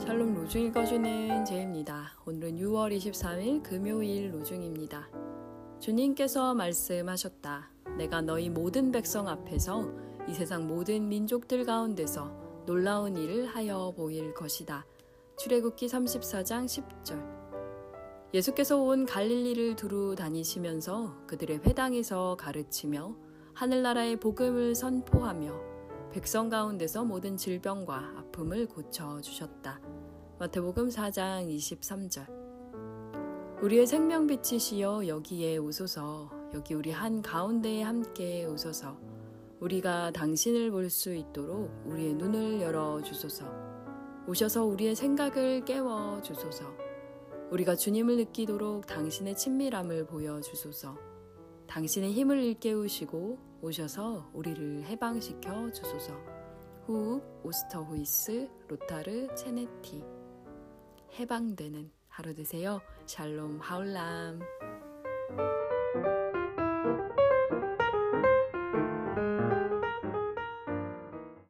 샬롬 로중 읽어주는 제입니다. 오늘은 6월 23일 금요일 로중입니다. 주님께서 말씀하셨다. 내가 너희 모든 백성 앞에서 이 세상 모든 민족들 가운데서 놀라운 일을 하여 보일 것이다. 출애굽기 34장 10절. 예수께서 온 갈릴리를 두루 다니시면서 그들의 회당에서 가르치며 하늘나라의 복음을 선포하며 백성 가운데서 모든 질병과 아픔을 고쳐 주셨다. 마태복음 4장 23절. 우리의 생명빛이시여 여기에 오소서. 여기 우리 한 가운데에 함께 오소서. 우리가 당신을 볼 수 있도록 우리의 눈을 열어 주소서. 오셔서 우리의 생각을 깨워 주소서. 우리가 주님을 느끼도록 당신의 친밀함을 보여 주소서. 당신의 힘을 일깨우시고 오셔서 우리를 해방시켜 주소서. 후흡, 오스터후이스, 로타르, 체네티. 해방되는 하루 되세요. 샬롬 하울람.